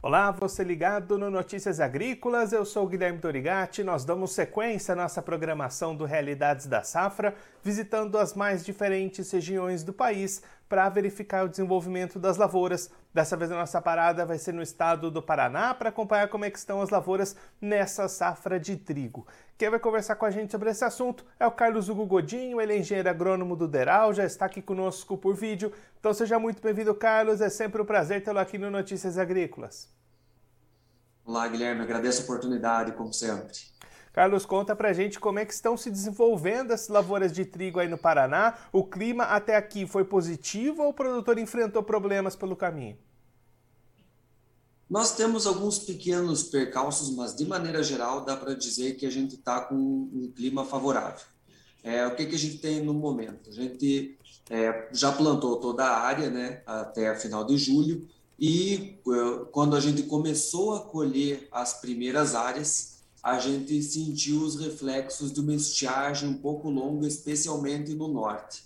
Olá, você ligado no Notícias Agrícolas, eu sou Guilherme Dorigati. Nós damos sequência à nossa programação do Realidades da Safra, visitando as mais diferentes regiões do país para verificar o desenvolvimento das lavouras. Dessa vez a nossa parada vai ser no estado do Paraná para acompanhar como é que estão as lavouras nessa safra de trigo. Quem vai conversar com a gente sobre esse assunto é o Carlos Hugo Godinho, ele é engenheiro agrônomo do Deral, já está aqui conosco por vídeo. Então seja muito bem-vindo, Carlos. É sempre um prazer tê-lo aqui no Notícias Agrícolas. Olá, Guilherme. Agradeço a oportunidade, como sempre. Carlos, conta pra gente como é que estão se desenvolvendo as lavouras de trigo aí no Paraná. O clima até aqui foi positivo ou o produtor enfrentou problemas pelo caminho? Nós temos alguns pequenos percalços, mas de maneira geral dá para dizer que a gente está com um clima favorável. É, o que, que a gente tem no momento? A gente é, já plantou toda a área né, até a final de julho e é, quando a gente começou a colher as primeiras áreas, a gente sentiu os reflexos de uma estiagem um pouco longa, especialmente no norte.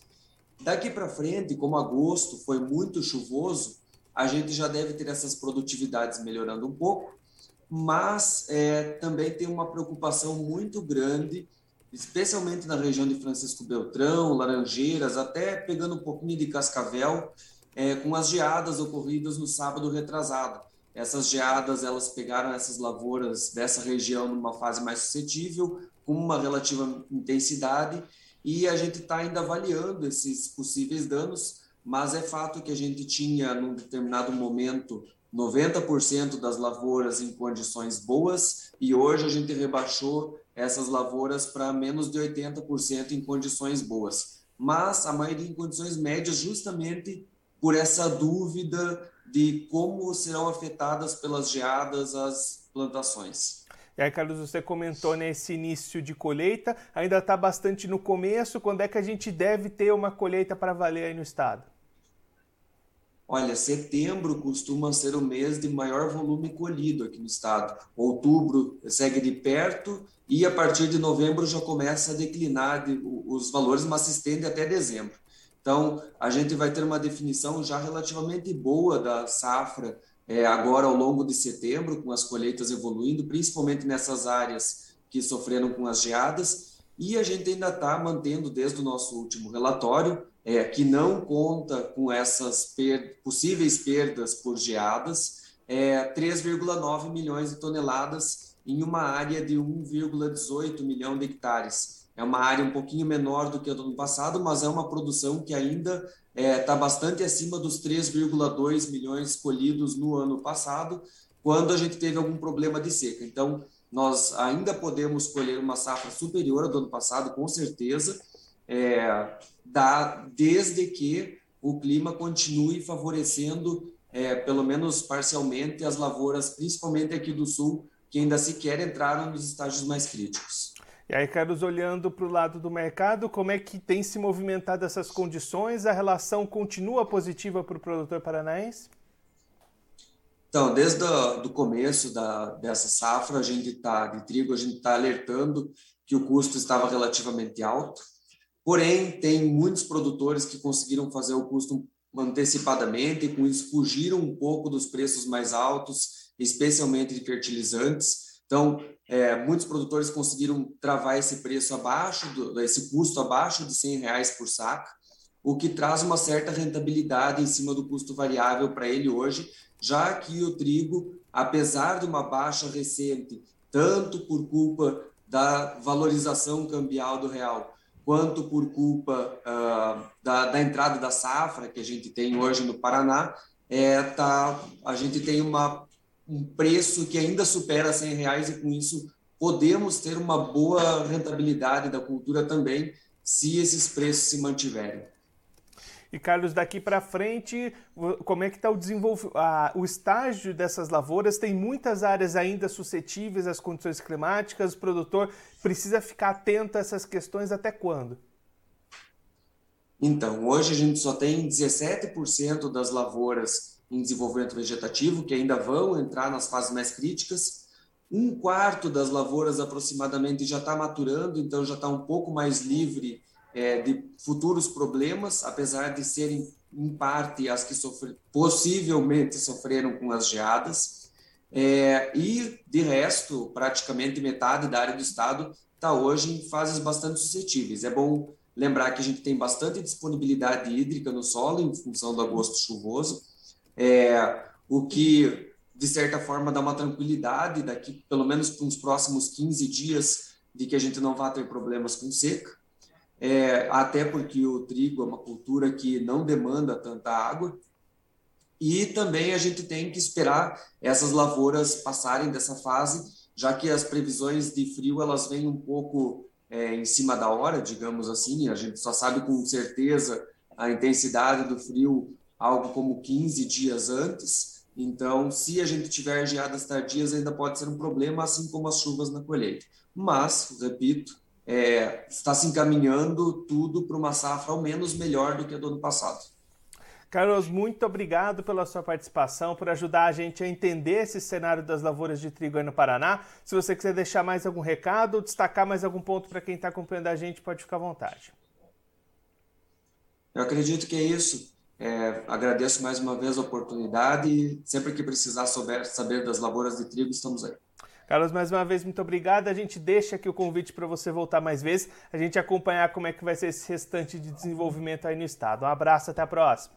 Daqui para frente, como agosto foi muito chuvoso, a gente já deve ter essas produtividades melhorando um pouco, mas é, também tem uma preocupação muito grande, especialmente na região de Francisco Beltrão, Laranjeiras, até pegando um pouquinho de Cascavel, é, com as geadas ocorridas no sábado retrasado. Essas geadas, elas pegaram essas lavouras dessa região numa fase mais suscetível, com uma relativa intensidade, e a gente está ainda avaliando esses possíveis danos, mas é fato que a gente tinha, num determinado momento, 90% das lavouras em condições boas, e hoje a gente rebaixou essas lavouras para menos de 80% em condições boas. Mas a maioria em condições médias, justamente por essa dúvida de como serão afetadas pelas geadas as plantações. E aí, Carlos, você comentou nesse início de colheita, ainda está bastante no começo. Quando é que a gente deve ter uma colheita para valer aí no estado? Olha, setembro costuma ser o mês de maior volume colhido aqui no estado. Outubro segue de perto e a partir de novembro já começa a declinar os valores, mas se estende até dezembro. Então, a gente vai ter uma definição já relativamente boa da safra é, agora ao longo de setembro, com as colheitas evoluindo, principalmente nessas áreas que sofreram com as geadas. E a gente ainda está mantendo, desde o nosso último relatório, é, que não conta com essas per possíveis perdas por geadas, é, 3,9 milhões de toneladas em uma área de 1,18 milhão de hectares. É uma área um pouquinho menor do que a do ano passado, mas é uma produção que ainda está é, tá bastante acima dos 3,2 milhões colhidos no ano passado, quando a gente teve algum problema de seca. Então, nós ainda podemos colher uma safra superior ao do ano passado, com certeza, é, da, desde que o clima continue favorecendo, é, pelo menos parcialmente, as lavouras, principalmente aqui do sul, que ainda sequer entraram nos estágios mais críticos. E aí, Carlos, olhando para o lado do mercado, como é que tem se movimentado essas condições? A relação continua positiva para o produtor paranaense? Então, desde o do começo da, dessa safra, a gente está de trigo, a gente está alertando que o custo estava relativamente alto. Porém, tem muitos produtores que conseguiram fazer o custo antecipadamente e com isso fugiram um pouco dos preços mais altos, especialmente de fertilizantes. Então, é, muitos produtores conseguiram travar esse preço abaixo, do, esse custo abaixo de 100 reais por saco, o que traz uma certa rentabilidade em cima do custo variável para ele hoje, já que o trigo, apesar de uma baixa recente, tanto por culpa da valorização cambial do real, quanto por culpa uh, da, da, entrada da safra que a gente tem hoje no Paraná, é, tá, a gente tem uma um preço que ainda supera 100 reais e com isso podemos ter uma boa rentabilidade da cultura também, se esses preços se mantiverem. E Carlos, daqui para frente, como é que está o desenvolvimento, o estágio dessas lavouras? Tem muitas áreas ainda suscetíveis às condições climáticas. O produtor precisa ficar atento a essas questões até quando? Então, hoje a gente só tem 17% das lavouras em desenvolvimento vegetativo, que ainda vão entrar nas fases mais críticas. Um quarto das lavouras aproximadamente já está maturando, então já está um pouco mais livre é, de futuros problemas, apesar de serem, em parte, as que possivelmente sofreram com as geadas. É, e, de resto, praticamente metade da área do estado está hoje em fases bastante suscetíveis. É bom lembrar que a gente tem bastante disponibilidade hídrica no solo em função do agosto chuvoso, é, o que, de certa forma, dá uma tranquilidade daqui, pelo menos para os próximos 15 dias, de que a gente não vai ter problemas com seca, é, até porque o trigo é uma cultura que não demanda tanta água, e também a gente tem que esperar essas lavouras passarem dessa fase, já que as previsões de frio elas vêm um pouco é, em cima da hora, digamos assim, a gente só sabe com certeza a intensidade do frio algo como 15 dias antes. Então, se a gente tiver geadas tardias, ainda pode ser um problema, assim como as chuvas na colheita. Mas, repito, é, está se encaminhando tudo para uma safra ao menos melhor do que a do ano passado. Carlos, muito obrigado pela sua participação, por ajudar a gente a entender esse cenário das lavouras de trigo aí no Paraná. Se você quiser deixar mais algum recado, destacar mais algum ponto para quem está acompanhando a gente, pode ficar à vontade. Eu acredito que é isso. É, agradeço mais uma vez a oportunidade e sempre que precisar souber, saber das lavouras de trigo, estamos aí. Carlos, mais uma vez, muito obrigado. A gente deixa aqui o convite para você voltar mais vezes, a gente acompanhar como é que vai ser esse restante de desenvolvimento aí no estado. Um abraço, até a próxima.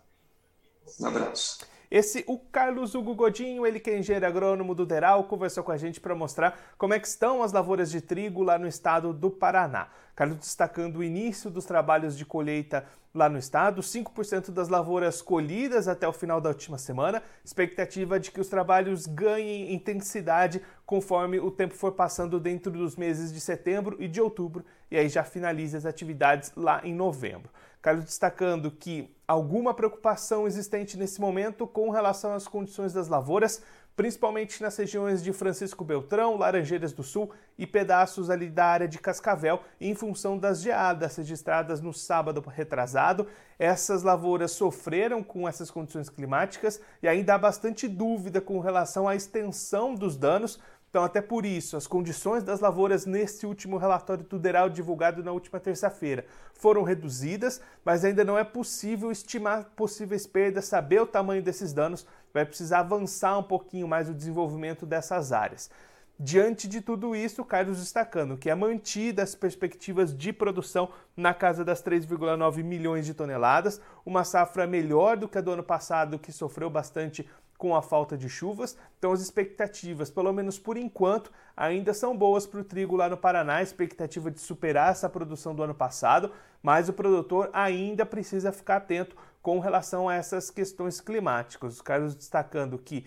Um abraço. Esse, o Carlos Hugo Godinho, ele que é engenheiro agrônomo do Deral, conversou com a gente para mostrar como é que estão as lavouras de trigo lá no estado do Paraná. Carlos destacando o início dos trabalhos de colheita lá no estado, 5% das lavouras colhidas até o final da última semana, expectativa de que os trabalhos ganhem intensidade conforme o tempo for passando dentro dos meses de setembro e de outubro, e aí já finaliza as atividades lá em novembro. Carlos destacando que alguma preocupação existente nesse momento com relação às condições das lavouras, principalmente nas regiões de Francisco Beltrão, Laranjeiras do Sul e pedaços ali da área de Cascavel, em função das geadas registradas no sábado retrasado. Essas lavouras sofreram com essas condições climáticas e ainda há bastante dúvida com relação à extensão dos danos, então, até por isso, as condições das lavouras nesse último relatório tuderal divulgado na última terça-feira foram reduzidas, mas ainda não é possível estimar possíveis perdas, saber o tamanho desses danos, vai precisar avançar um pouquinho mais o desenvolvimento dessas áreas. Diante de tudo isso, Carlos destacando que é mantida as perspectivas de produção na casa das 3,9 milhões de toneladas, uma safra melhor do que a do ano passado, que sofreu bastante com a falta de chuvas. Então, as expectativas, pelo menos por enquanto, ainda são boas para o trigo lá no Paraná. A expectativa de superar essa produção do ano passado, mas o produtor ainda precisa ficar atento com relação a essas questões climáticas. Os caras destacando que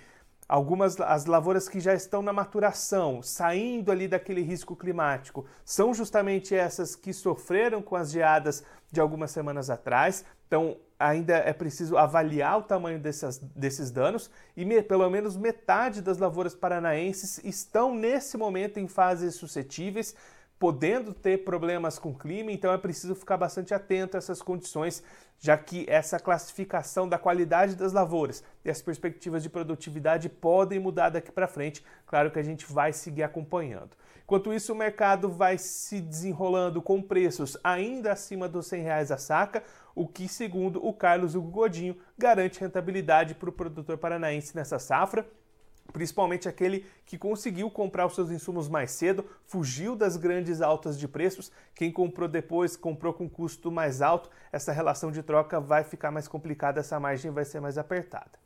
algumas as lavouras que já estão na maturação, saindo ali daquele risco climático, são justamente essas que sofreram com as geadas de algumas semanas atrás. Então, ainda é preciso avaliar o tamanho desses danos e me, pelo menos metade das lavouras paranaenses estão nesse momento em fases suscetíveis, podendo ter problemas com o clima, então é preciso ficar bastante atento a essas condições, já que essa classificação da qualidade das lavouras e as perspectivas de produtividade podem mudar daqui para frente. Claro que a gente vai seguir acompanhando. Enquanto isso, o mercado vai se desenrolando com preços ainda acima dos 100 reais a saca, o que, segundo o Carlos Hugo Godinho, garante rentabilidade para o produtor paranaense nessa safra, principalmente aquele que conseguiu comprar os seus insumos mais cedo, fugiu das grandes altas de preços. Quem comprou depois, comprou com custo mais alto, essa relação de troca vai ficar mais complicada, essa margem vai ser mais apertada.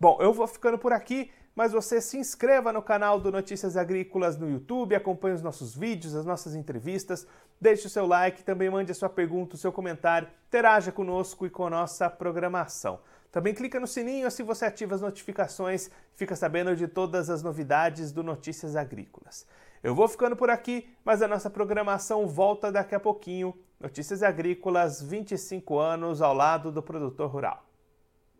Bom, eu vou ficando por aqui, mas você se inscreva no canal do Notícias Agrícolas no YouTube, acompanhe os nossos vídeos, as nossas entrevistas, deixe o seu like, também mande a sua pergunta, o seu comentário, interaja conosco e com a nossa programação. Também clica no sininho assim você ativa as notificações, fica sabendo de todas as novidades do Notícias Agrícolas. Eu vou ficando por aqui, mas a nossa programação volta daqui a pouquinho. Notícias Agrícolas, 25 anos ao lado do produtor rural.